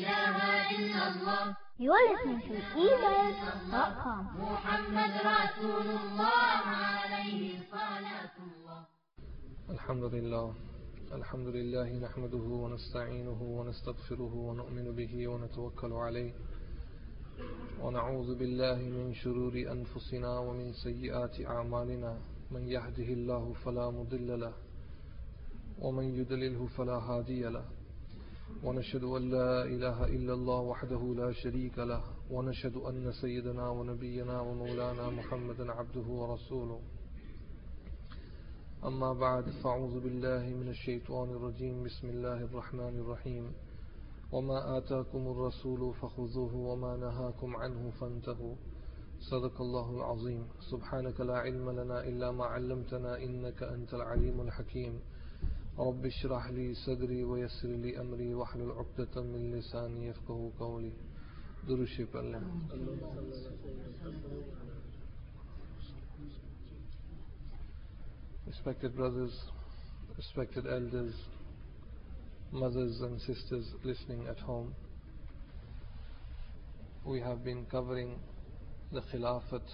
إله إلا الله. محمد رسول الله عليه صلاة الله الحمد لله الحمد لله نحمده ونستعينه ونستغفره ونؤمن به ونتوكل عليه ونعوذ بالله من شرور أنفسنا ومن سيئات أعمالنا من يهده الله فلا مضل له ومن يدلله فلا هادي له ونشهد أن لا إله إلا الله وحده لا شريك له ونشهد أن سيدنا ونبينا ومولانا محمدا عبده ورسوله. أما بعد فأعوذ بالله من الشيطان الرجيم. بسم الله الرحمن الرحيم. وما آتاكم الرسول فخذوه وما نهاكم عنه فانتهوا. صدق الله العظيم. سبحانك لا علم لنا إلا ما علمتنا إنك أنت العليم الحكيم. رب اشرح لي صدري ويسر لي أمري واحلل عقدة من لساني يفقه قولي درشي بالله Respected brothers, respected elders, mothers and sisters listening at home, we have been covering the Khilafat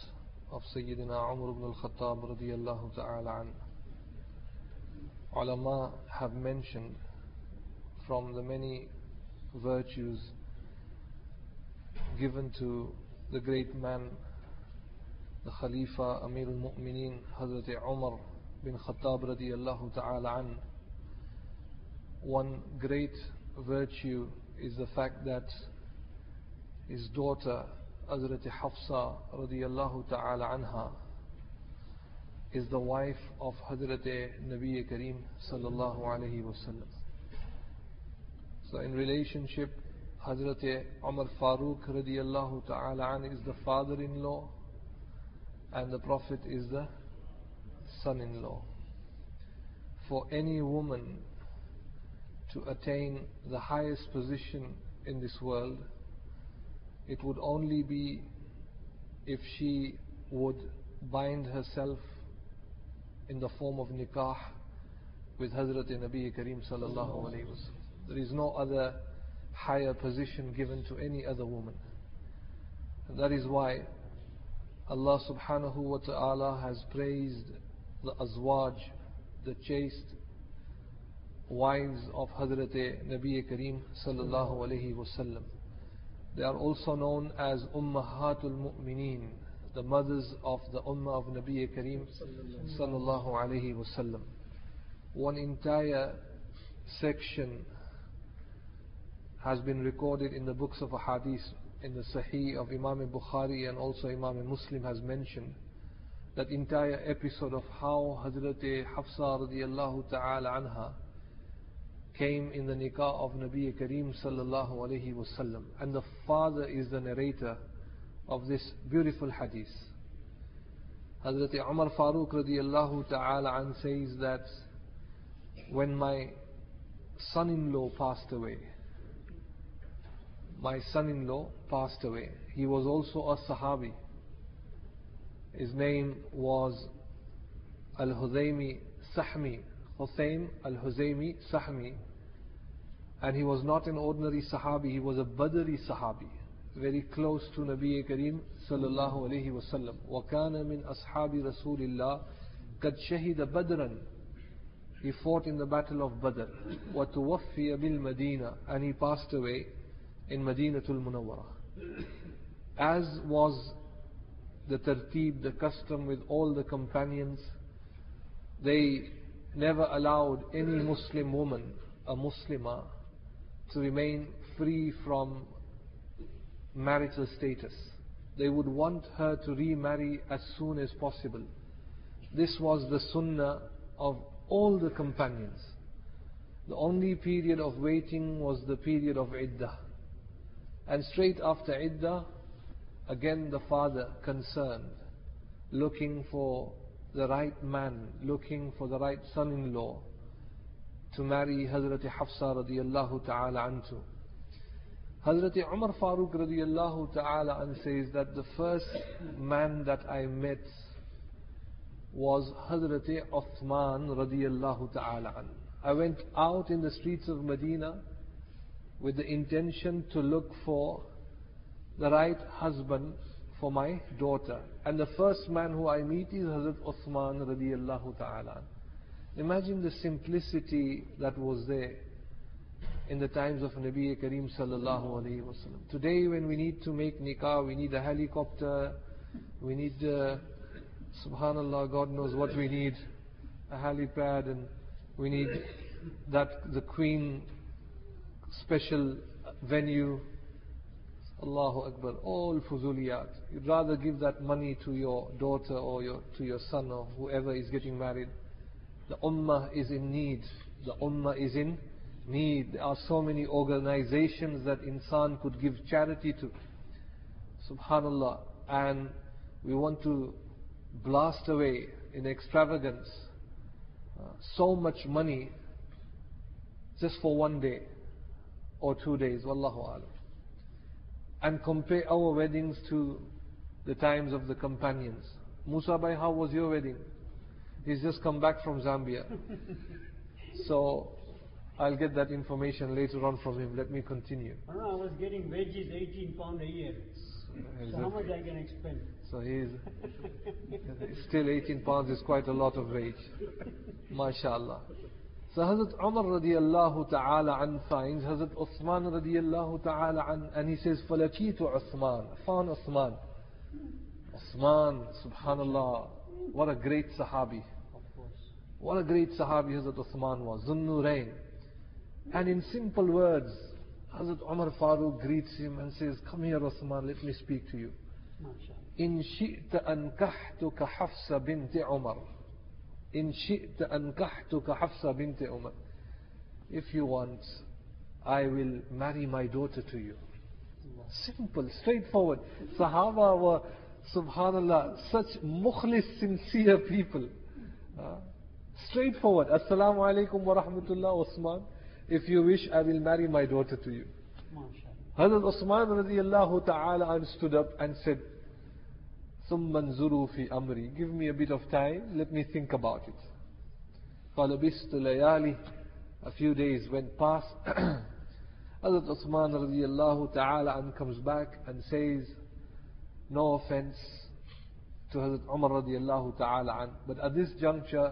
of Sayyidina Umar ibn al-Khattab radiyallahu ta'ala an. Ulama have mentioned from the many virtues given to the great man, the Khalifa Amir al-Mu'mineen, Hazrat Umar bin Khattab radiyallahu ta'ala an. One great virtue is the fact that his daughter, Hazrat Hafsa radiyallahu ta'ala anha, is the wife of Hazrat Nabi Kareem sallallahu alayhi wasallam. So in relationship, Hazrat Umar Farooq radiyallahu ta'ala an is the father-in-law and the Prophet is the son-in-law. For any woman to attain the highest position in this world, it would only be if she would bind herself in the form of nikah with Hazrat Nabi Kareem sallallahu alayhi wasallam. There is no other higher position given to any other woman. And that is why Allah subhanahu wa ta'ala has praised the azwaj, the chaste wives of Hazrat Nabi Kareem sallallahu alayhi wasallam. They are also known as Ummahatul Mu'mineen, the mothers of the Ummah of Nabi Kareem sallallahu alayhi wasallam. One entire section has been recorded in the books of Hadith, in the Sahih of Imam Bukhari and also Imam Muslim has mentioned that entire episode of how Hazrat Hafsa radiallahu ta'ala anha came in the nikah of Nabi Kareem sallallahu alayhi wasallam. And the father is the narrator of this beautiful hadith. Hazrat Umar Farooq radiallahu ta'ala an says that when my son-in-law passed away, my son-in-law passed away. He was also a Sahabi. His name was Al-Huzaymi Sahmi, Hussein Al-Huzaymi Sahmi. And he was not an ordinary Sahabi, he was a Badri Sahabi, very close to Nabi Kareem sallallahu alayhi wasallam. وَكَانَ مِنْ أَصْحَابِ رَسُولِ اللَّهِ قَدْ شَهِدَ بَدْرًا He fought in the battle of Badr. وَتُوَفِّيَ بِالْمَدِينَةِ And he passed away in Madinatul Munawwara. As was the tertib, the custom with all the companions, they never allowed any Muslim woman, a Muslimah, to remain free from marital status. They would want her to remarry as soon as possible. This was the sunnah of all the companions. The only period of waiting was the period of iddah. And straight after iddah, again the father concerned, looking for the right man, looking for the right son-in-law to marry Hazrat Hafsa radiallahu ta'ala antu. Hazrat Umar Farooq radiallahu ta'ala an says that the first man that I met was Hazrat Uthman radiallahu ta'ala an. I went out in the streets of Medina with the intention to look for the right husband for my daughter. And the first man who I meet is Hazrat Uthman radiallahu ta'ala. Imagine the simplicity that was there in the times of Nabi Kareem sallallahu alayhi wasallam. Today when we need to make nikah, we need a helicopter, we need, uh, subhanallah, God knows what we need, a helipad and we need that, the queen special venue. Allahu Akbar, all fuzuliyat. You'd rather give that money to your daughter or your, to your son or whoever is getting married. The ummah is in need. The ummah is in need. There are so many organizations that insan could give charity to. Subhanallah. And we want to blast away in extravagance uh, so much money just for one day or two days. Wallahu alam. And compare our weddings to the times of the companions. Musa Bhai, how was your wedding? He's just come back from Zambia. so I'll get that information later on from him. Let me continue. I, I was getting wages 18 pound a year. So, how much I can expend? So he's still 18 pounds is quite a lot of wage. MashaAllah. So Hazrat Umar radiallahu ta'ala an finds Hazrat Uthman radiallahu ta'ala an and he says, Falakitu Uthman. I found Uthman. Uthman, subhanallah. What a great sahabi. What a great sahabi Hazrat Uthman was. Zunnurain. And in simple words, Hazrat Umar Farooq greets him and says, Come here Uthman, let me speak to you. MashaAllah. إن شئت أنكحتك حفصة بنت عمر إن شئت أنكحتك حفصة بنت عمر If you want, I will marry my daughter to you. Simple, straightforward. Sahaba were, subhanallah, such mukhlis, sincere people. Uh, straightforward. Assalamu alaikum wa rahmatullah Usman. If you wish, I will marry my daughter to you. MashaAllah. Hazrat Usman radiallahu ta'ala an stood up and said, ثم انظروا في أمري Give me a bit of time, let me think about it. فلبست ليالي A few days went past. Hazrat Usman radiallahu ta'ala an comes back and says, No offense to Hazrat Umar radiallahu ta'ala an, but at this juncture,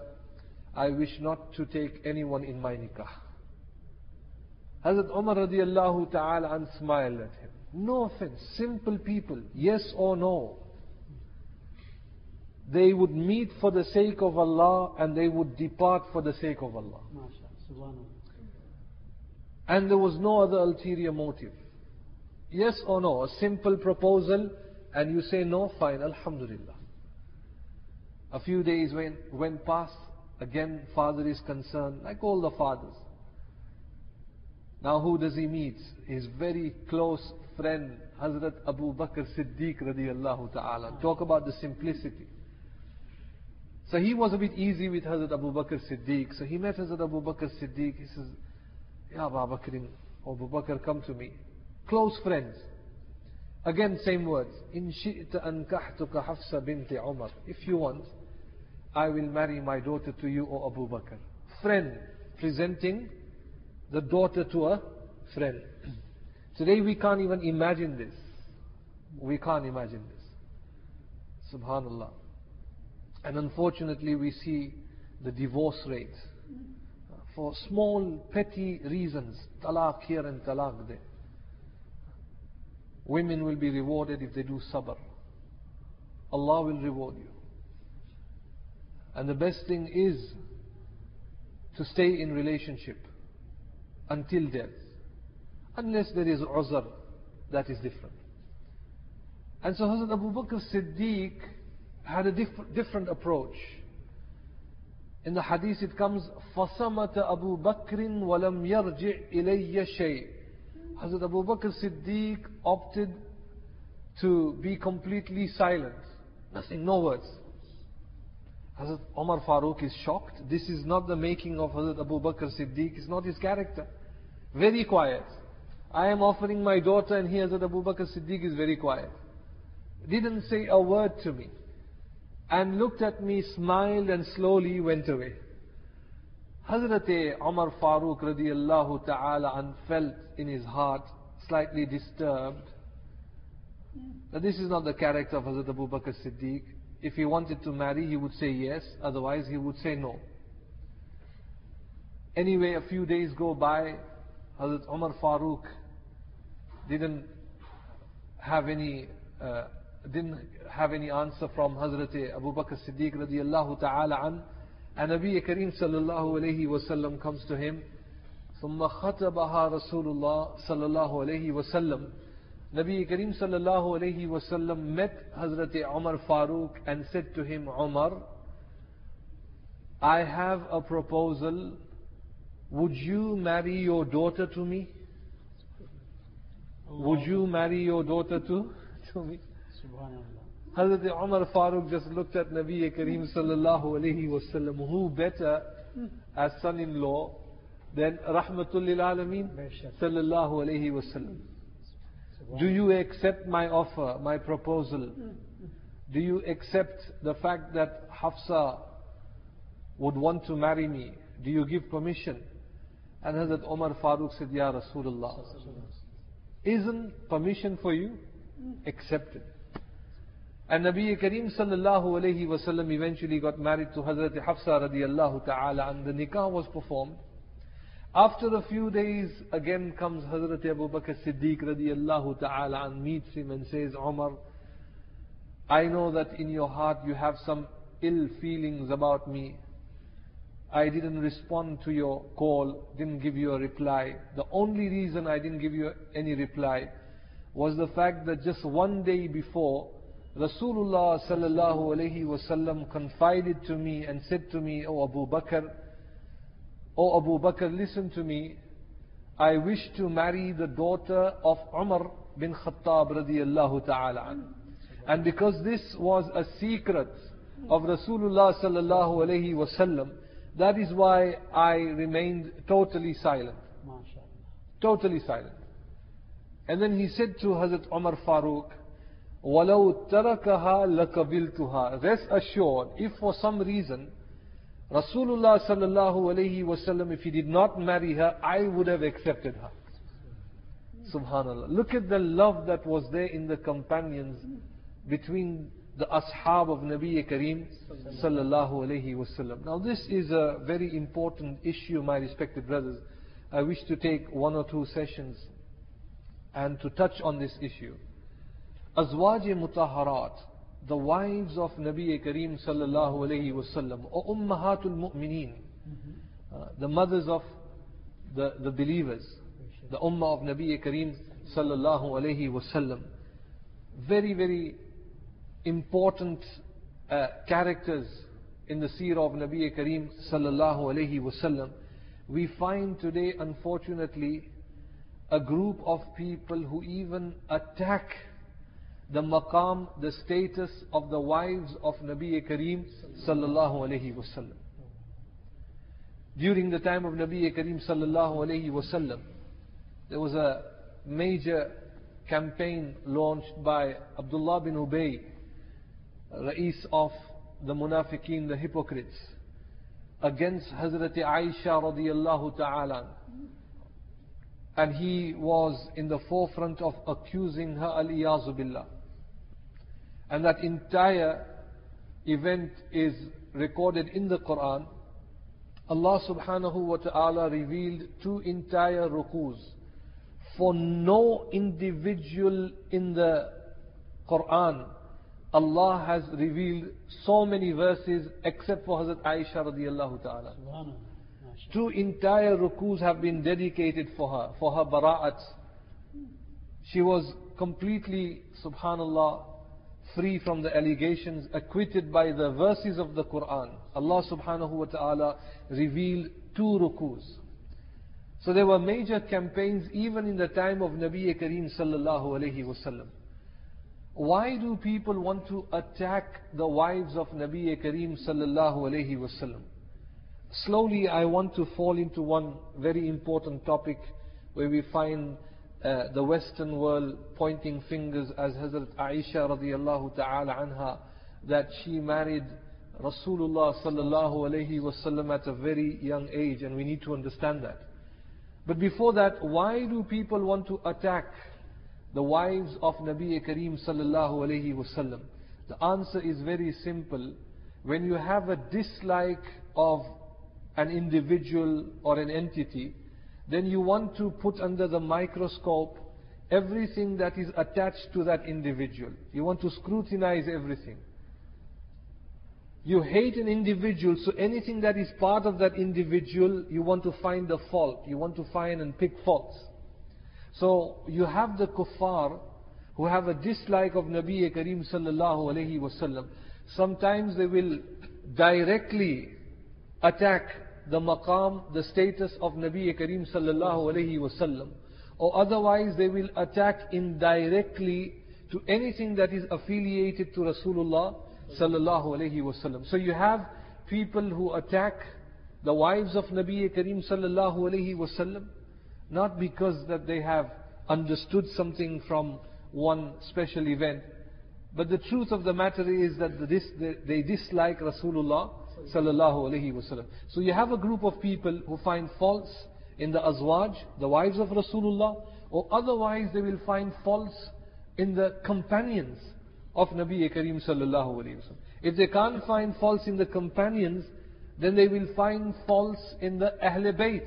I wish not to take anyone in my nikah. Hazrat Umar radiallahu ta'ala an smiled at him. No offense, simple people, yes or no. They would meet for the sake of Allah and they would depart for the sake of Allah. And there was no other ulterior motive. Yes or no, a simple proposal and you say no, fine, Alhamdulillah. A few days went, went past, again father is concerned, like all the fathers. Now who does he meet? His very close friend, Hazrat Abu Bakr Siddiq radiallahu ta'ala. Talk about the simplicity. So he was a bit easy with Hazrat Abu Bakr Siddiq. So he met Hazrat Abu Bakr Siddiq. He says, Ya Abu Bakr, Abu Bakr, come to me. Close friends. Again, same words. In shi'ta ankahtuka Hafsa binti Umar. If you want, I will marry my daughter to you, O Abu Bakr. Friend, presenting the daughter to a friend. Today we can't even imagine this. We can't imagine this. Subhanallah. And unfortunately we see the divorce rate. For small, petty reasons. Talaq here and talaq there. Women will be rewarded if they do sabr. Allah will reward you. And the best thing is to stay in relationship until death. Unless there is uzr, that is different. And so Hazrat Abu Bakr Siddiq had a diff- different approach. In the hadith it comes, فَصَمَتَ أَبُو بَكْرٍ وَلَمْ يَرْجِعْ إِلَيَّ شَيْءٍ Hazrat Abu Bakr Siddiq opted to be completely silent. Nothing, no words. Hazrat Omar Farooq is shocked. This is not the making of Hazrat Abu Bakr Siddiq, it's not his character. Very quiet. I am offering my daughter and he Hazrat Abu Bakr Siddiq is very quiet. Didn't say a word to me. And looked at me, smiled and slowly went away. Hazrat Umar Farooq radiallahu ta'ala an felt in his heart slightly disturbed that this is not the character of Hazrat Abu Bakr Siddiq. If he wanted to marry, he would say yes, otherwise he would say no. Anyway, a few days go by, Hazrat Umar Farooq didn't have any uh, didn't have any answer from Hazrat Abu Bakr Siddiq radiallahu ta'ala an. And Nabi Kareem sallallahu alayhi wasallam comes to him. ثم خطبها رسول الله صلى الله عليه وسلم Nabi Kareem sallallahu alayhi wasallam met Hazrat Umar Farooq and said to him, Umar, I have a proposal. would you marry your daughter to me? Would you marry your daughter to, to me? Subhanallah. Hazrat Umar Farooq just looked at Nabi Kareem sallallahu alayhi wasallam. Who better as son-in-law than Rahmatul lil Alameen sallallahu alayhi wasallam. Do you accept my offer, my proposal? Do you accept the fact that Hafsa would want to marry me? Do you give permission? And Hazrat Omar Farooq said, Ya Rasulullah, isn't permission for you? Accepted. And Nabi Kareem sallallahu alayhi wasallam eventually got married to Hazrat Hafsa radiallahu ta'ala and the nikah was performed. After a few days, again comes Hazrat Abu Bakr Siddiq radiallahu ta'ala and meets him and says, Omar, I know that in your heart you have some ill feelings about me. I didn't respond to your call, didn't give you a reply. The only reason I didn't give you any reply was the fact that just one day before, Rasulullah sallallahu alayhi wasallam confided to me and said to me, O Abu Bakr, O Abu Bakr, listen to me. I wish to marry the daughter of Umar bin Khattab radiallahu ta'ala an. And because this was a secret of Rasulullah sallallahu alayhi wasallam, that is why I remained totally silent. MashaAllah. Totally silent. And then he said to Hazrat Umar Farooq, وَلَوْ تَرَكَهَا لَقَبِلْتُهَا Rest assured, if for some reason Rasulullah sallallahu alayhi wasallam, if he did not marry her, I would have accepted her. Subhanallah. Look at the love that was there in the companions between the ashab of Nabi Kareem sallallahu alayhi wasallam. Now this is a very important issue, my respected brothers. I wish to take one or two sessions and to touch on this issue. Azwaj mutaharat, the wives of Nabi Kareem sallallahu alayhi wasallam, or ummahatul mu'mineen, uh, the mothers of the, the believers, the ummah of Nabi Kareem sallallahu alayhi wasallam. Very, very important uh, characters in the seerah of Nabi Kareem sallallahu alayhi wasallam. We find today, unfortunately, a group of people who even attack the maqam, the status of the wives of Nabi Kareem sallallahu alayhi wasallam. During the time of Nabi Kareem sallallahu alayhi wasallam, there was a major campaign launched by Abdullah bin Ubay, Rais of the Munafiqeen, the hypocrites, against Hazrat Aisha radiyallahu ta'ala. And he was in the forefront of accusing her al billah. And that entire event is recorded in the Quran. Allah subhanahu wa ta'ala revealed two entire rukus. For no individual in the Quran, Allah has revealed so many verses except for Hazrat Aisha radiallahu ta'ala. Two entire rukus have been dedicated for her, for her bara'at. She was completely, subhanallah, free from the allegations, acquitted by the verses of the Quran. Allah subhanahu wa ta'ala revealed two rukus. So there were major campaigns even in the time of Nabi Kareem sallallahu alayhi wasallam. Why do people want to attack the wives of Nabi Kareem sallallahu alayhi wasallam? Slowly I want to fall into one very important topic where we find uh, the Western world pointing fingers as Hazrat Aisha radiallahu ta'ala anha that she married Rasulullah sallallahu alayhi wasallam at a very young age and we need to understand that. But before that, why do people want to attack the wives of Nabi Kareem sallallahu alayhi wasallam? The answer is very simple. When you have a dislike of an individual or an entity, then you want to put under the microscope everything that is attached to that individual. You want to scrutinize everything. You hate an individual, so anything that is part of that individual, you want to find the fault. You want to find and pick faults. So you have the kuffar who have a dislike of Nabi Kareem sallallahu alayhi wasallam. Sometimes they will directly attack the maqam, the status of Nabi Kareem sallallahu alayhi wasallam. Or otherwise they will attack indirectly to anything that is affiliated to Rasulullah sallallahu alayhi wasallam. So you have people who attack the wives of Nabi Kareem sallallahu alayhi wasallam, not because that they have understood something from one special event, but the truth of the matter is that they dislike Rasulullah sallallahu alayhi wasallam. So you have a group of people who find faults in the azwaj, the wives of Rasulullah, or otherwise they will find faults in the companions of Nabi Kareem sallallahu alayhi wasallam. If they can't find faults in the companions, then they will find faults in the Ahl Bayt,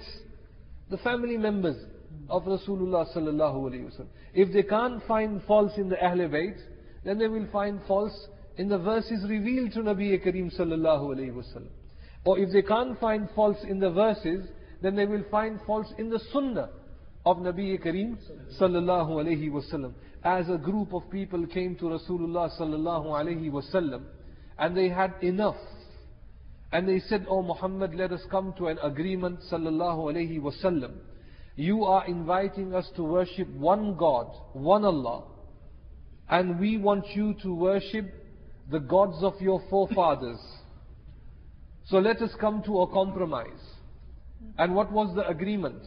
the family members of Rasulullah sallallahu alayhi wasallam. If they can't find faults in the Ahl Bayt, then they will find faults in the verses revealed to Nabi Kareem sallallahu alayhi wasallam. Or if they can't find faults in the verses, then they will find faults in the sunnah of Nabi Kareem sallallahu alayhi wasallam. As a group of people came to Rasulullah sallallahu alayhi wasallam and they had enough. And they said, Oh Muhammad, let us come to an agreement sallallahu alayhi wasallam. You are inviting us to worship one God, one Allah. And we want you to worship the gods of your forefathers. So let us come to a compromise. And what was the agreement?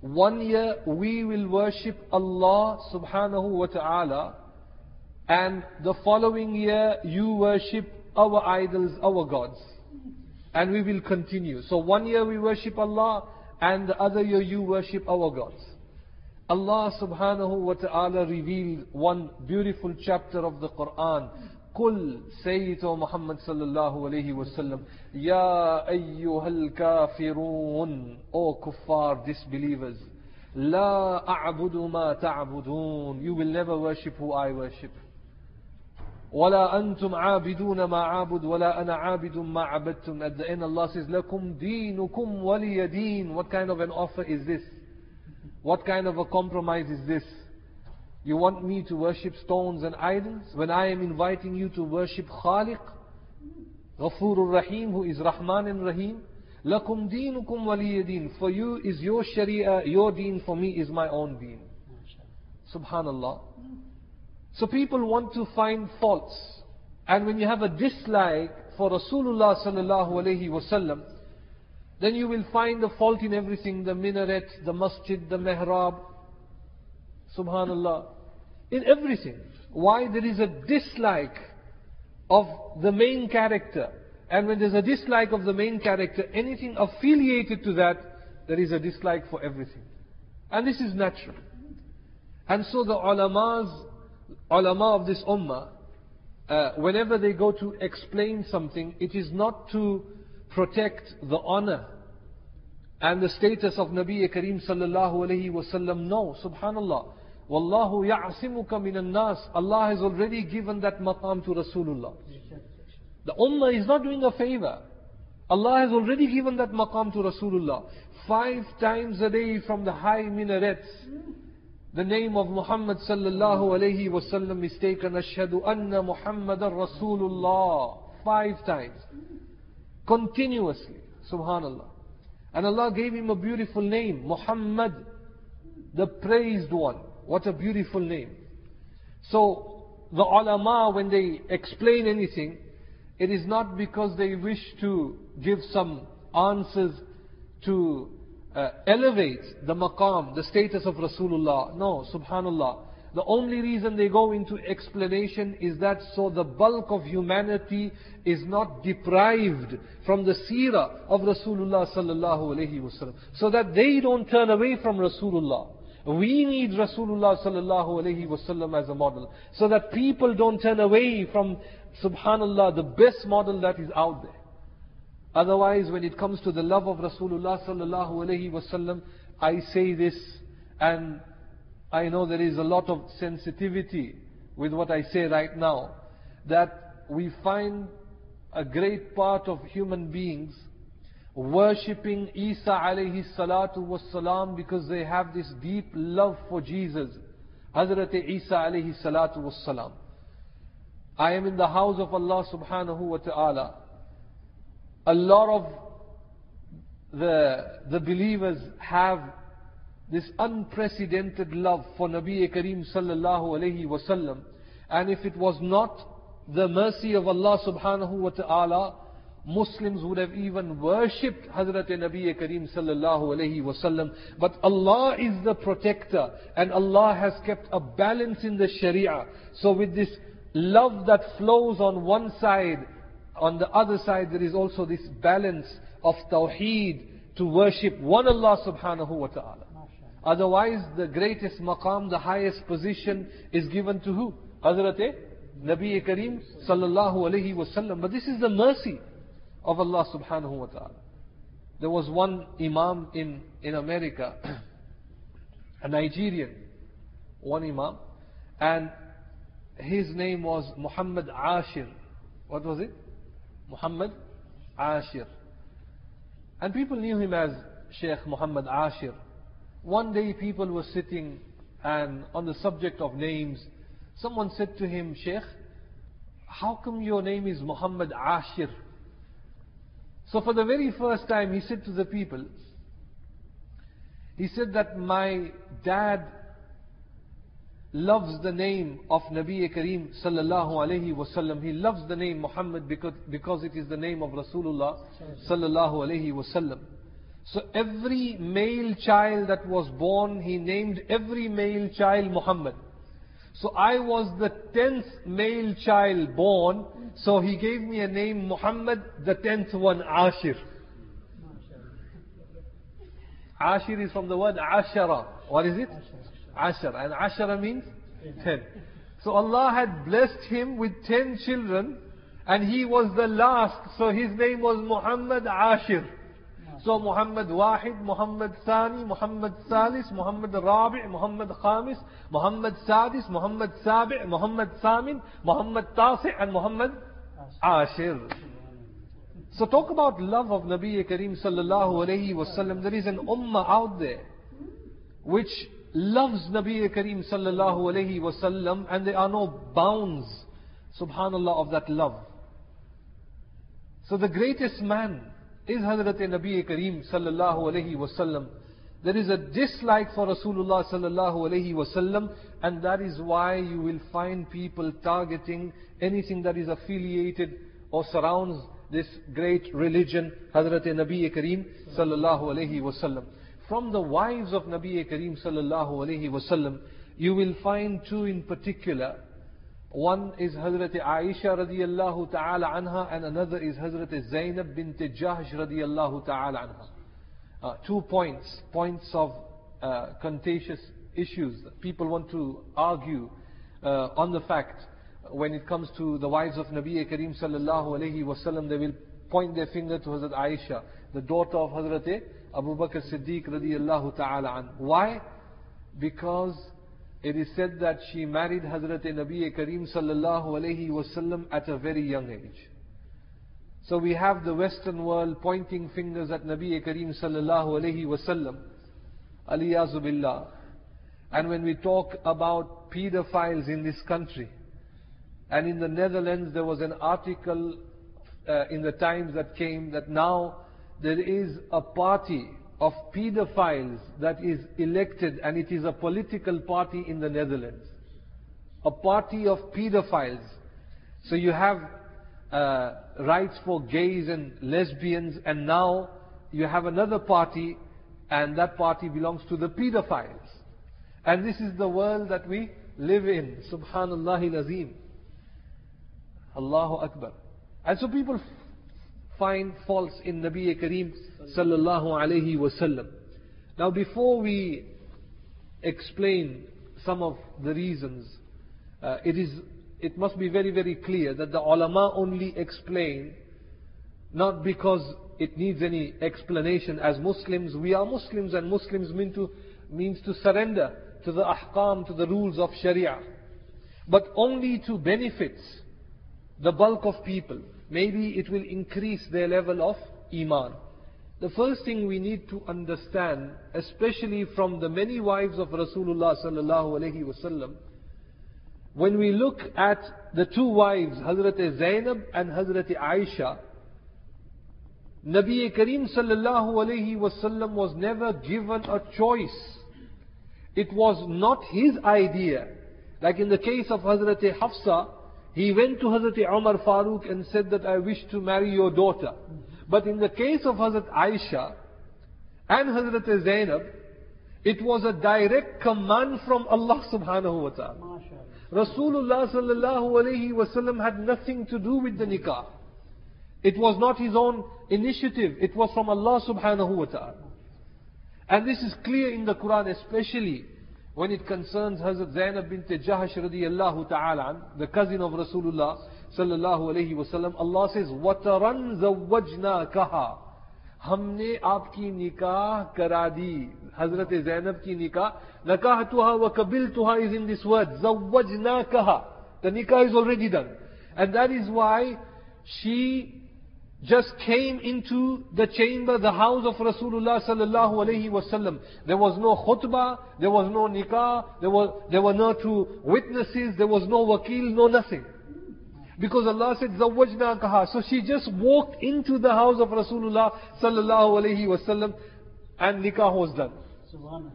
One year we will worship Allah subhanahu wa ta'ala and the following year you worship our idols, our gods. And we will continue. So one year we worship Allah and the other year you worship our gods. Allah subhanahu wa ta'ala revealed one beautiful chapter of the Quran قل سيد محمد صلى الله عليه وسلم يا أيها الكافرون O kuffar disbelievers لا أعبد ما تعبدون You will never worship who I worship ولا أنتم عابدون ما عابد ولا أنا عابد ما عبدتم At the end Allah says لكم دينكم ولي دين What kind of an offer is this? What kind of a compromise is this? You want me to worship stones and idols when I am inviting you to worship Khaliq, Ghafurur Rahim, who is Rahman and Rahim? Lakum deenukum waliyadeen. For you is your sharia, your deen, for me is my own deen. Subhanallah. So people want to find faults. And when you have a dislike for Rasulullah sallallahu alayhi wasallam, then you will find the fault in everything, the minaret, the masjid, the mihrab, Subhanallah. In everything. Why? There is a dislike of the main character. And when there's a dislike of the main character, anything affiliated to that, there is a dislike for everything. And this is natural. And so the ulamas, ulama of this ummah, uh, whenever they go to explain something, it is not to protect the honor and the status of Nabi Kareem sallallahu alayhi wasallam. No, subhanallah. Wallahu ya'asimuka minan nas. Allah has already given that maqam to Rasulullah. The ummah is not doing a favor. Allah has already given that maqam to Rasulullah. Five times a day from the high minarets, the name of Muhammad sallallahu alayhi wasallam is taken. Ashhadu anna Muhammadan Rasulullah. Five times. Continuously. Subhanallah. And Allah gave him a beautiful name. Muhammad. The praised one. What a beautiful name. So, the ulama, when they explain anything, it is not because they wish to give some answers to uh, elevate the maqam, the status of Rasulullah. No, subhanallah. The only reason they go into explanation is that so the bulk of humanity is not deprived from the seerah of Rasulullah sallallahu alaihi wasallam. So that they don't turn away from Rasulullah. We need Rasulullah sallallahu alaihi wasallam as a model. So that people don't turn away from, subhanallah, the best model that is out there. Otherwise, when it comes to the love of Rasulullah sallallahu alaihi wasallam, I say this and I know there is a lot of sensitivity with what I say right now, that we find a great part of human beings worshipping Isa alayhi salatu was salam because they have this deep love for Jesus. Hazrat Isa alayhi salatu was salam. I am in the house of Allah subhanahu wa ta'ala. A lot of the, the believers have this unprecedented love for Nabi Kareem sallallahu alayhi wasallam. And if it was not the mercy of Allah subhanahu wa ta'ala, Muslims would have even worshipped Hazrat Nabi Kareem sallallahu alayhi wasallam. But Allah is the protector and Allah has kept a balance in the Sharia. So with this love that flows on one side, on the other side there is also this balance of tawheed to worship one Allah subhanahu wa ta'ala. Otherwise, the greatest maqam, the highest position is given to who? Hazrat eh? Nabi Kareem sallallahu alayhi wasallam. But this is the mercy of Allah subhanahu wa ta'ala. There was one imam in, in America, a Nigerian, one imam, and his name was Muhammad Ashir. What was it? Muhammad Ashir. And people knew him as Sheikh Muhammad Ashir. One day people were sitting and on the subject of names, someone said to him, Sheikh, how come your name is Muhammad Ashir? So for the very first time he said to the people, he said that my dad loves the name of Nabi Kareem sallallahu alayhi wasallam. He loves the name Muhammad because, because it is the name of Rasulullah sallallahu alayhi wasallam. So every male child that was born, he named every male child Muhammad. So I was the tenth male child born, so he gave me a name Muhammad, the tenth one Ashir. Ashir is from the word Ashara. What is it? Ashar. And Ashara means ten. So Allah had blessed him with ten children, and he was the last, so his name was Muhammad Ashir. So Muhammad Wahid, Muhammad Thani, Muhammad Salis, Muhammad Rabi, Muhammad Khamis, Muhammad Sadis, Muhammad Sabi, Muhammad Samin, Muhammad Tasi, and Muhammad Ashir. So talk about love of Nabi Kareem sallallahu alayhi wasallam. There is an ummah out there which loves Nabi Kareem sallallahu alayhi wasallam and there are no bounds, subhanallah, of that love. So the greatest man is Hazrat Nabi Kareem sallallahu alayhi wasallam. There is a dislike for Rasulullah sallallahu alayhi wasallam and that is why you will find people targeting anything that is affiliated or surrounds this great religion, Hazrat Nabi Kareem sallallahu alayhi wasallam. From the wives of Nabi Kareem sallallahu alayhi wasallam, you will find two in particular one is Hazrat Aisha radiallahu ta'ala anha and another is Hazrat Zainab bint Jahsh radiallahu ta'ala anha. Uh, two points, points of uh, contentious issues. People want to argue uh, on the fact when it comes to the wives of Nabi Kareem sallallahu alayhi wasallam, they will point their finger to Hazrat Aisha, the daughter of Hazrat Abu Bakr Siddiq radiallahu ta'ala an. Why? Because it is said that she married Hazrat Nabi Kareem sallallahu alayhi wasallam at a very young age. So we have the Western world pointing fingers at Nabi Kareem sallallahu alayhi wasallam. Aliyazu billah. And when we talk about pedophiles in this country, and in the Netherlands there was an article uh, in the Times that came that now there is a party of pedophiles that is elected and it is a political party in the Netherlands. A party of pedophiles. So you have uh, rights for gays and lesbians and now you have another party and that party belongs to the pedophiles. And this is the world that we live in. Subhanallah Azim. Allahu Akbar. And so people find faults in Nabi Kareem sallallahu wasallam. Now before we explain some of the reasons, uh, it is, it must be very, very clear that the ulama only explain not because it needs any explanation. As Muslims, we are Muslims and Muslims mean to, means to surrender to the ahkam, to the rules of Sharia. But only to benefit the bulk of people. Maybe it will increase their level of Iman. The first thing we need to understand, especially from the many wives of Rasulullah sallallahu alaihi wasallam, when we look at the two wives, Hazrat Zainab and Hazrat Aisha, Nabi Kareem sallallahu alayhi wasallam was never given a choice. It was not his idea. Like in the case of Hazrat Hafsa, he went to Hazrat Umar Farooq and said that I wish to marry your daughter. But in the case of Hazrat Aisha and Hazrat Zainab, it was a direct command from Allah subhanahu wa ta'ala. Rasulullah sallallahu alayhi wasallam had nothing to do with the nikah. It was not his own initiative. It was from Allah subhanahu wa ta'ala. And this is clear in the Quran, especially when it concerns Hazrat Zainab bint Jahash radiyallahu ta'ala, an, the cousin of Rasulullah sallallahu alayhi wasallam. Allah says, وَتَرَنْ زَوَّجْنَاكَهَا हमने आपकी निकाह करा दी हजरत जैनब की निकाह नकाह तुहा व कबिल तुहा is in this word zawwajnakaha the nikah is already done and that is why she just came into the chamber, the house of Rasulullah sallallahu alaihi wasallam. There was no khutbah, there was no nikah, there was there were no two witnesses, there was no wakil, no nothing. Because Allah said zawwajnakaha. So she just walked into the house of Rasulullah sallallahu alaihi wasallam and nikah was done. Subhanallah.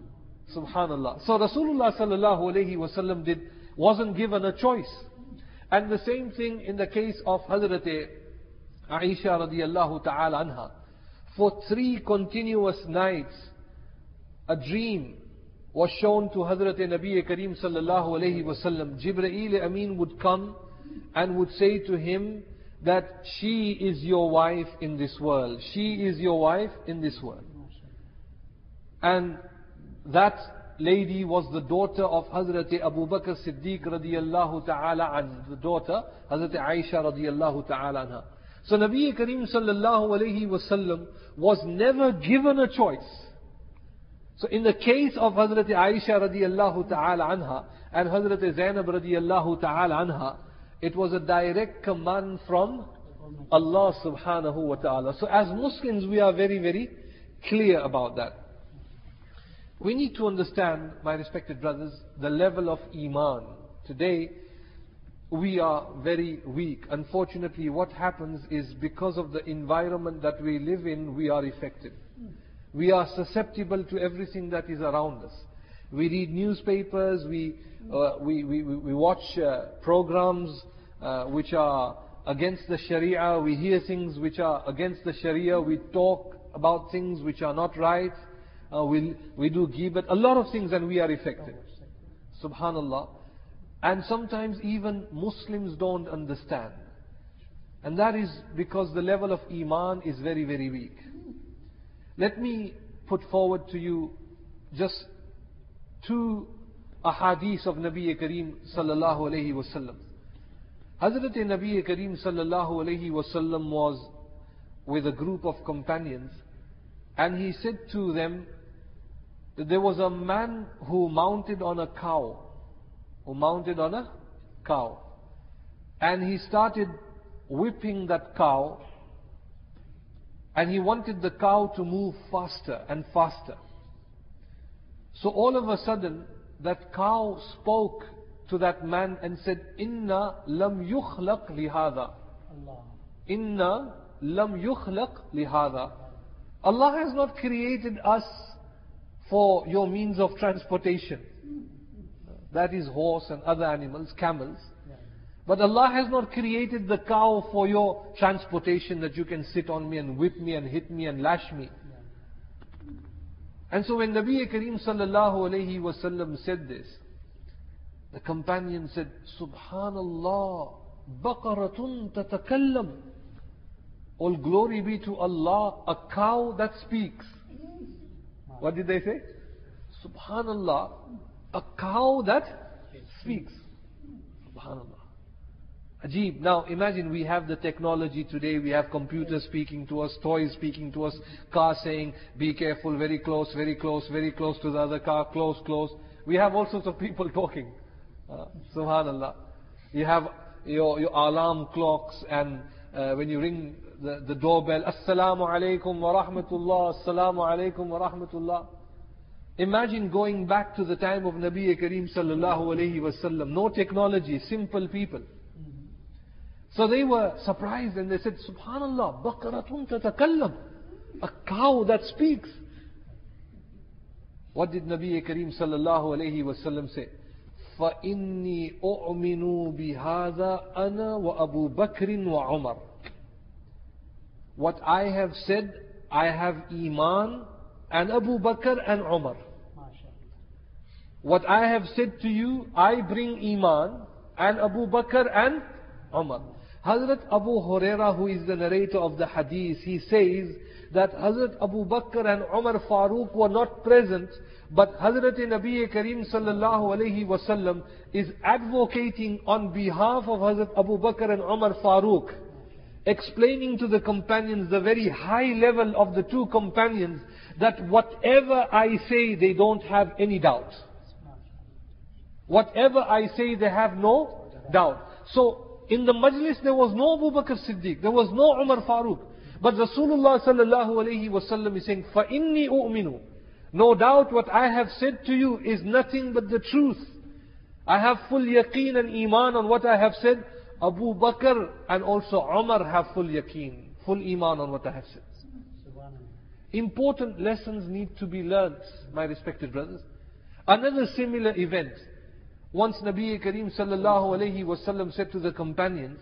Subhanallah. So Rasulullah sallallahu alayhi wasallam did, wasn't given a choice. And the same thing in the case of Hazrat Aisha radiallahu ta'ala anha. For three continuous nights, a dream was shown to Hazrat Nabi Kareem sallallahu alayhi wasallam. Jibreel Amin would come and would say to him that she is your wife in this world. She is your wife in this world. And that lady was the daughter of Hazrat Abu Bakr Siddiq radiyallahu ta'ala and the daughter, Hazrat Aisha radiyallahu ta'ala anha. So Nabi Kareem sallallahu alayhi wasallam was never given a choice. So in the case of Hazrat Aisha radiyallahu ta'ala anha and Hazrat Zainab radiyallahu ta'ala anha, it was a direct command from Allah subhanahu wa ta'ala. So as Muslims we are very, very clear about that. We need to understand, my respected brothers, the level of Iman. Today, we are very weak. Unfortunately, what happens is because of the environment that we live in, we are affected. We are susceptible to everything that is around us. We read newspapers, we, uh, we, we, we watch uh, programs uh, which are against the Sharia, we hear things which are against the Sharia, we talk about things which are not right, uh, we, we do ghibat, a lot of things and we are affected. Subhanallah. And sometimes even Muslims don't understand. And that is because the level of Iman is very, very weak. Let me put forward to you just two ahadith of Nabi Kareem sallallahu alayhi wasallam. Hazrat Nabi Kareem sallallahu alayhi wasallam was with a group of companions and he said to them that there was a man who mounted on a cow, who mounted on a cow. And he started whipping that cow and he wanted the cow to move faster and faster. So all of a sudden, that cow spoke to that man and said, Inna lam yukhlaq lihada. Inna lam yukhlaq lihada. Allah has not created us for your means of transportation. That is horse and other animals, camels. But Allah has not created the cow for your transportation that you can sit on me and whip me and hit me and lash me. And so when Nabi Kareem sallallahu alayhi wasallam said this, The companion said, Subhanallah, baqaratun tatakallam. All glory be to Allah, a cow that speaks. What did they say? Subhanallah, a cow that speaks. Subhanallah. Ajib. Now imagine we have the technology today, we have computers speaking to us, toys speaking to us, cars saying, be careful, very close, very close, very close to the other car, close, close. We have all sorts of people talking. Uh, Subhanallah. You have your, your alarm clocks and uh, when you ring the, the doorbell, Assalamu alaikum wa rahmatullah, Assalamu alaikum wa rahmatullah. Imagine going back to the time of Nabi Kareem sallallahu alayhi wasallam. No technology, simple people. So they were surprised and they said, Subhanallah, baqaratun tatakallam. A cow that speaks. What did Nabi Kareem sallallahu alayhi wasallam say? فَإِنِّي أُؤْمِنُ بِهَذَا أَنَا وَأَبُو بَكْرٍ وَعُمَرٍ What I have said, I have Iman and Abu Bakr and Umar. What I have said to you, I bring Iman and Abu Bakr and Umar. Hazrat Abu Huraira, who is the narrator of the hadith, he says that Hazrat Abu Bakr and Umar Farooq were not present, but Hazrat Nabi Kareem sallallahu alayhi wasallam is advocating on behalf of Hazrat Abu Bakr and Umar Farooq, explaining to the companions the very high level of the two companions that whatever I say, they don't have any doubt. Whatever I say, they have no doubt. So, in the majlis, there was no Abu Bakr Siddiq, there was no Umar Farooq. But Rasulullah sallallahu alayhi wasallam is saying, فَإِنِّي أُؤْمِنُ No doubt what I have said to you is nothing but the truth. I have full yaqeen and iman on what I have said. Abu Bakr and also Umar have full yaqeen, full iman on what I have said. Important lessons need to be learnt, my respected brothers. Another similar event. Once Nabi Kareem sallallahu alayhi wasallam said to the companions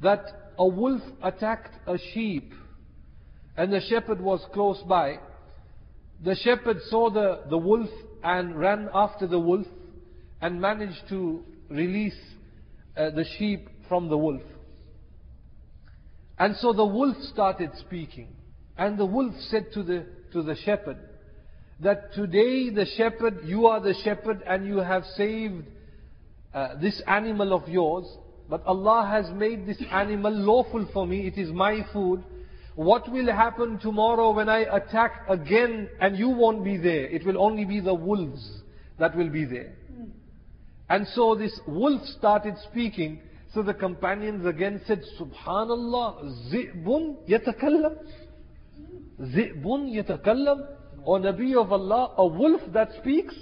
that a wolf attacked a sheep and the shepherd was close by. The shepherd saw the, the wolf and ran after the wolf and managed to release uh, the sheep from the wolf. And so the wolf started speaking. And the wolf said to the, to the shepherd, that today the shepherd, you are the shepherd and you have saved uh, this animal of yours, but Allah has made this animal lawful for me, it is my food. What will happen tomorrow when I attack again and you won't be there? It will only be the wolves that will be there. And so this wolf started speaking. So the companions again said, Subhanallah, zi'bun yatakallam. Zi'bun yatakallam. O Nabi of Allah, a wolf that speaks?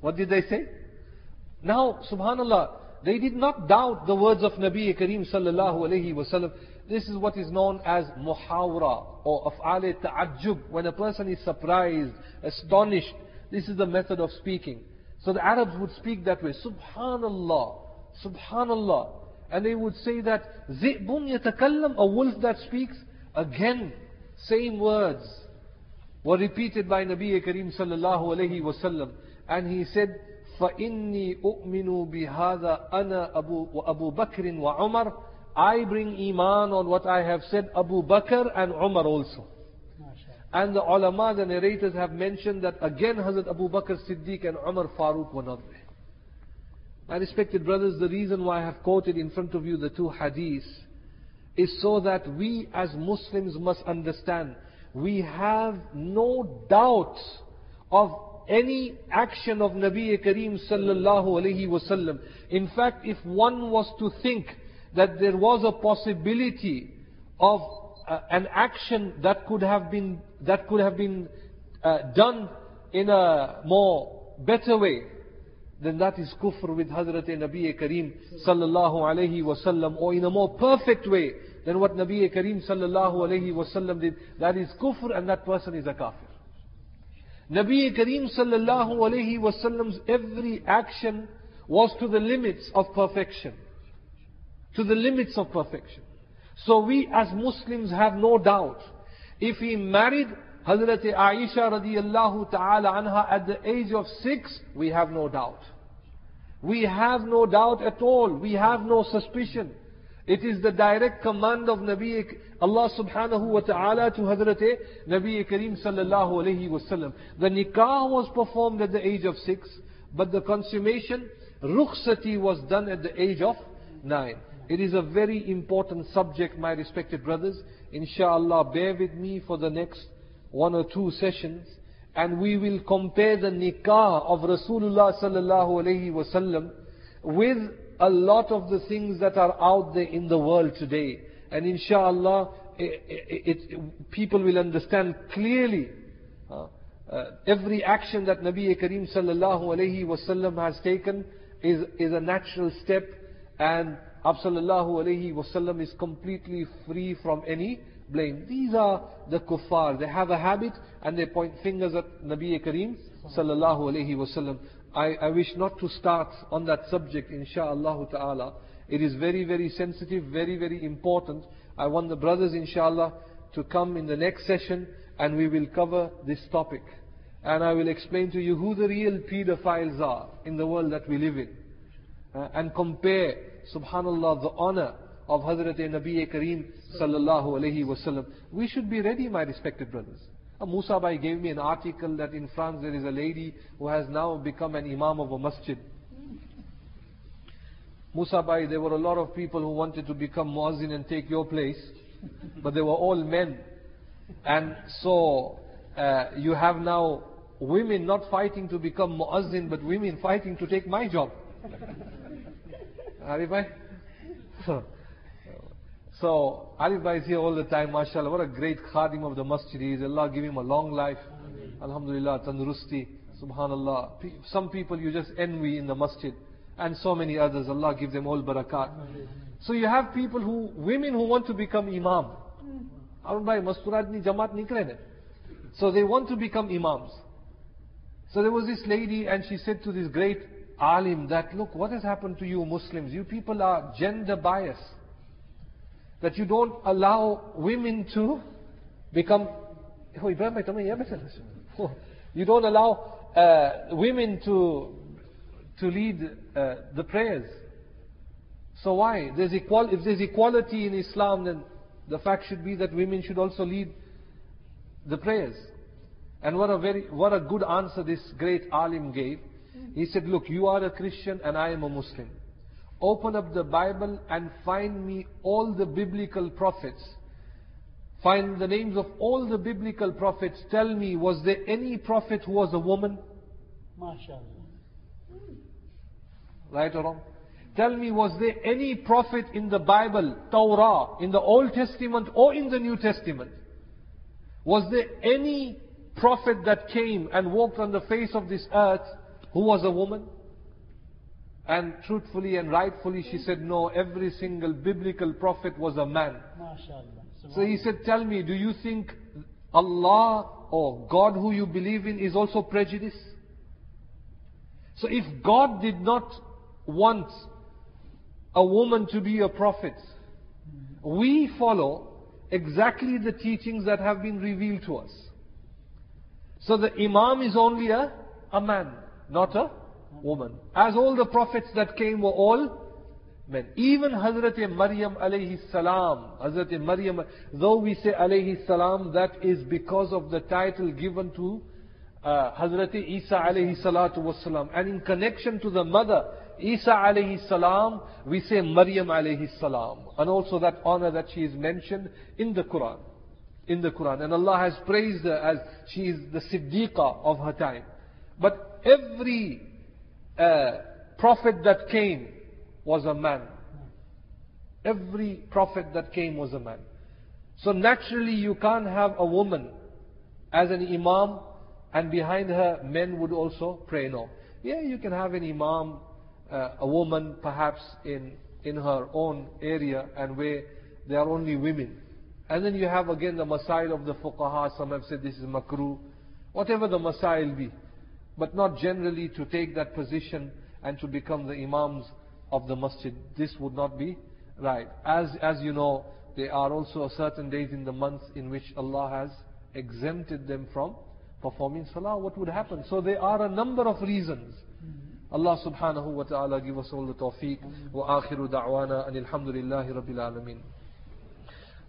What did they say? Now, subhanallah, they did not doubt the words of Nabi Kareem sallallahu alayhi wasallam. This is what is known as muhawra or af'al ta'ajjub. When a person is surprised, astonished, this is the method of speaking. So the Arabs would speak that way. Subhanallah, Subhanallah. And they would say that, Zi'bun yatakallam, a wolf that speaks. Again, same words were repeated by Nabi Kareem sallallahu alayhi wasallam. And he said, فَإِنِّي أُؤْمِنُ بِهَذَا أَنَا أَبُو وَأَبُو بَكْرٍ وَعُمَرٍ I bring iman on what I have said, Abu Bakr and Umar also. And the ulama, the narrators have mentioned that again Hazrat Abu Bakr Siddiq and Umar Farooq were not there. My respected brothers, the reason why I have quoted in front of you the two hadiths is so that we as Muslims must understand we have no doubt of any action of Nabi Kareem sallallahu alayhi wasallam. In fact, if one was to think that there was a possibility of uh, an action that could have been that could have been uh, done in a more better way, then that is kufr with Hazrat Nabi Kareem sallallahu alayhi wasallam, or in a more perfect way than what Nabi Kareem sallallahu alayhi wasallam did. That is kufr, and that person is a kafir. Nabi Kareem sallallahu alayhi wasallam's every action was to the limits of perfection. To the limits of perfection. So we as Muslims have no doubt. If he married Hazrat Aisha radiyallahu ta'ala anha at the age of six, we have no doubt. We have no doubt at all. We have no suspicion. It is the direct command of Nabi Allah subhanahu wa ta'ala to Hazrat Nabi Kareem sallallahu alayhi wasallam. The nikah was performed at the age of six, but the consummation, rukhsati was done at the age of nine. It is a very important subject, my respected brothers. Inshallah, bear with me for the next one or two sessions and we will compare the nikah of Rasulullah sallallahu alayhi wasallam with a lot of the things that are out there in the world today. And inshallah, it, it, it, people will understand clearly uh, uh, every action that Nabi Kareem sallallahu alayhi wasallam has taken is, is a natural step and Sallallahu alayhi wasallam is completely free from any blame. These are the kuffar. They have a habit and they point fingers at Nabi Kareem sallallahu alayhi wasallam. I, I wish not to start on that subject, insha'Allah ta'ala. It is very, very sensitive, very, very important. I want the brothers, inshallah, to come in the next session and we will cover this topic. And I will explain to you who the real pedophiles are in the world that we live in. Uh, and compare, subhanallah, the honor of Hazrat Nabi Kareem sallallahu alayhi wasallam. We should be ready, my respected brothers. Uh, Musa gave me an article that in France there is a lady who has now become an imam of a masjid. Musa Bhai, there were a lot of people who wanted to become muazzin and take your place, but they were all men. And so, uh, you have now women not fighting to become muazzin, but women fighting to take my job. Arif Bhai? So, so, Arif Bhai is here all the time, mashallah. What a great khadim of the masjid he is. Allah give him a long life. Alhamdulillah, tandurusti. Subhanallah. Some people you just envy in the masjid. And so many others. Allah give them all barakat. So you have people who, women who want to become imam. Arun Bhai, Masturat ni Jamaat nikle So they want to become imams. So there was this lady and she said to this great alim that, look, what has happened to you Muslims? You people are gender biased that you don't allow women to become. Oh, you don't allow uh, women to to lead uh, the prayers. So why? There's equal, if there's equality in Islam, then the fact should be that women should also lead the prayers. And what a very, what a good answer this great alim gave. He said, look, you are a Christian and I am a Muslim open up the Bible and find me all the biblical prophets. Find the names of all the biblical prophets. Tell me, was there any prophet who was a woman? MashaAllah. Right or wrong? Tell me, was there any prophet in the Bible, Torah, in the Old Testament or in the New Testament? Was there any prophet that came and walked on the face of this earth who was a woman? And truthfully and rightfully she said, no, every single biblical prophet was a man. So he said, tell me, do you think Allah or God who you believe in is also prejudiced? So if God did not want a woman to be a prophet, we follow exactly the teachings that have been revealed to us. So the Imam is only a, a man, not a woman. As all the prophets that came were all men. Even Hazrat Maryam alayhi salam, Hazrat Maryam, though we say alayhi salam, that is because of the title given to uh, Hazrat Isa alayhi salatu wasalam. And in connection to the mother, Isa alayhi salam, we say Maryam alayhi salam. And also that honor that she is mentioned in the Quran. In the Quran. And Allah has praised her as she is the Siddiqa of her time. But every prophet that came was a man. Every prophet that came was a man. So naturally you can't have a woman as an imam and behind her men would also pray. No. Yeah, you can have an imam, uh, a woman perhaps in, in her own area and where there are only women. And then you have again the masail of the fuqaha, some have said this is makruh. Whatever the masail be but not generally to take that position and to become the imams of the masjid. This would not be right. As, as you know, there are also certain days in the month in which Allah has exempted them from performing salah. What would happen? So there are a number of reasons Allah subhanahu wa ta'ala give us all the tawfiq. Wa akhiru da'wana and alhamdulillahi rabbil alameen.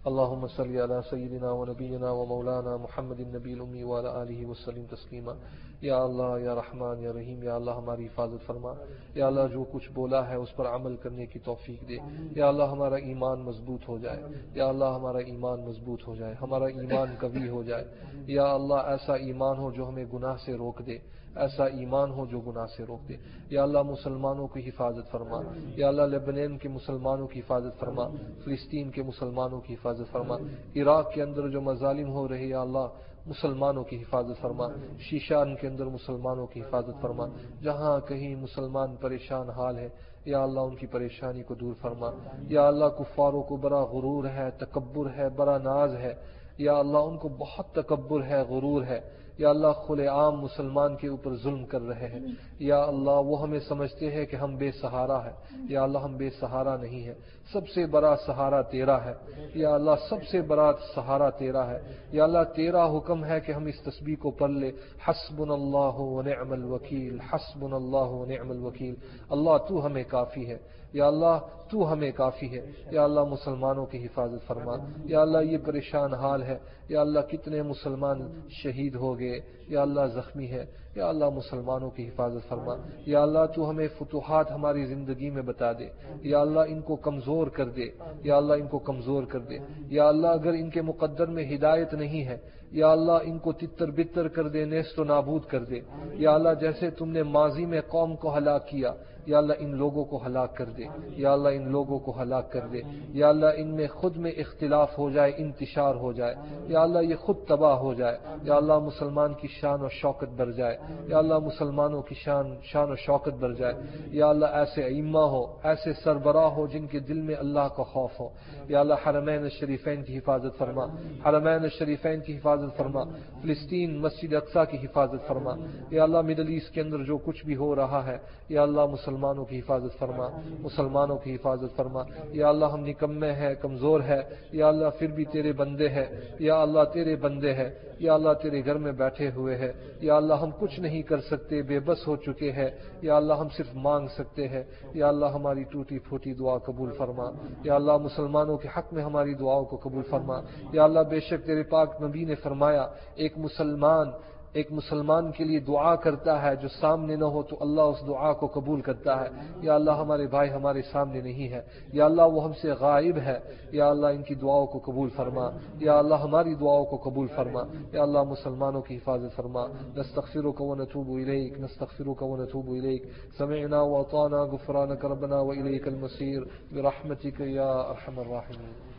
اللهم صل على سيدنا ونبينا ومولانا محمد النبي الأمي وعلى آله وسلم تسلیما یا اللہ، یا رحمان، یا رحیم، یا اللہ ہماری حفاظت فرما۔ یا اللہ جو کچھ بولا ہے اس پر عمل کرنے کی توفیق دے۔ یا اللہ ہمارا ایمان مضبوط ہو جائے۔ یا اللہ ہمارا ایمان مضبوط ہو جائے، ہمارا ایمان قوی ہو جائے۔ یا اللہ ایسا ایمان ہو جو ہمیں گناہ سے روک دے۔ ایسا ایمان ہو جو گناہ سے روک دے۔ یا اللہ مسلمانوں کی حفاظت فرما۔ یا اللہ لبنین کے مسلمانوں کی حفاظت فرما۔ فلسطین کے مسلمانوں کی حفاظت فرما۔ عراق کے اندر جو مظالم ہو رہے، یا اللہ مسلمانوں کی حفاظت فرما، شیشان کے اندر مسلمانوں کی حفاظت فرما۔ جہاں کہیں مسلمان پریشان حال ہے، یا اللہ ان کی پریشانی کو دور فرما۔ یا اللہ کفاروں کو بڑا غرور ہے، تکبر ہے بڑا ناز ہے۔ یا اللہ ان کو بہت تکبر ہے، غرور ہے۔ یا اللہ کھلے عام مسلمان کے اوپر ظلم کر رہے ہیں، یا اللہ وہ ہمیں سمجھتے ہیں کہ ہم بے سہارا ہے یا اللہ ہم بے سہارا نہیں ہے سب سے بڑا سہارا تیرا ہے، یا اللہ سب سے بڑا سہارا تیرا ہے۔ یا اللہ تیرا حکم ہے کہ ہم اس تسبیح کو پڑھ لے۔ حسب اللہ و نعم الوکیل حسب اللہ و نعم الوکیل۔ اللہ تو ہمیں کافی ہے۔ یا اللہ تو ہمیں کافی ہے یا اللہ مسلمانوں کی حفاظت فرما یا اللہ یہ پریشان حال ہے یا اللہ کتنے مسلمان شہید ہو گئے یا اللہ زخمی ہے یا اللہ مسلمانوں کی حفاظت فرما یا اللہ تو ہمیں فتوحات ہماری زندگی میں بتا دے یا اللہ ان کو کمزور کر دے یا اللہ ان کو کمزور کر دے یا اللہ اگر ان کے مقدر میں ہدایت نہیں ہے یا اللہ ان کو تتر بتر کر دے نیست و نابود کر دے یا اللہ جیسے تم نے ماضی میں قوم کو ہلاک کیا یا اللہ ان لوگوں کو ہلاک کر دے یا اللہ ان لوگوں کو ہلاک کر دے یا اللہ ان میں خود میں اختلاف ہو جائے انتشار ہو جائے یا اللہ یہ خود تباہ ہو جائے یا اللہ مسلمان کی شان و شوکت بڑھ جائے یا اللہ مسلمانوں کی شان شان و شوکت بڑھ جائے یا اللہ ایسے ائمہ ہو ایسے سربراہ ہو جن کے دل میں اللہ کا خوف ہو یا اللہ حرمین شریفین کی حفاظت فرما حرمین شریفین کی حفاظت فرما فلسطین مسجد اقسا کی حفاظت فرما یا اللہ مڈل ایسٹ کے اندر جو کچھ بھی ہو رہا ہے یا اللہ مسلمانوں کی حفاظت فرما مسلمانوں کی حفاظت فرما یا اللہ ہم نکمے ہیں کمزور ہے یا اللہ پھر بھی تیرے بندے ہیں یا اللہ تیرے بندے ہیں یا اللہ تیرے گھر میں بیٹھے ہوئے ہیں یا اللہ ہم کچھ نہیں کر سکتے بے بس ہو چکے ہیں یا اللہ ہم صرف مانگ سکتے ہیں یا اللہ ہماری ٹوٹی پھوٹی دعا قبول فرما یا اللہ مسلمانوں کے حق میں ہماری دعاؤں کو قبول فرما یا اللہ بے شک تیرے پاک نبی نے فرمایا، ایک مسلمان ایک مسلمان کے لیے دعا کرتا ہے، جو سامنے نہ ہو تو اللہ اس دعا کو قبول کرتا ہے۔ یا اللہ، ہمارے بھائی ہمارے سامنے نہیں ہے۔ یا اللہ، وہ ہم سے غائب ہے۔ یا اللہ، ان کی دعاؤں کو قبول فرما۔ یا اللہ، ہماری دعاؤں کو قبول فرما۔ یا اللہ، مسلمانوں کی حفاظت فرما۔ نستغفرك ونتوب إليك نستغفرك ونتوب إليك سمعنا وأطعنا غفرانك ربنا وإليك المصير برحمتك يا أرحم الراحمين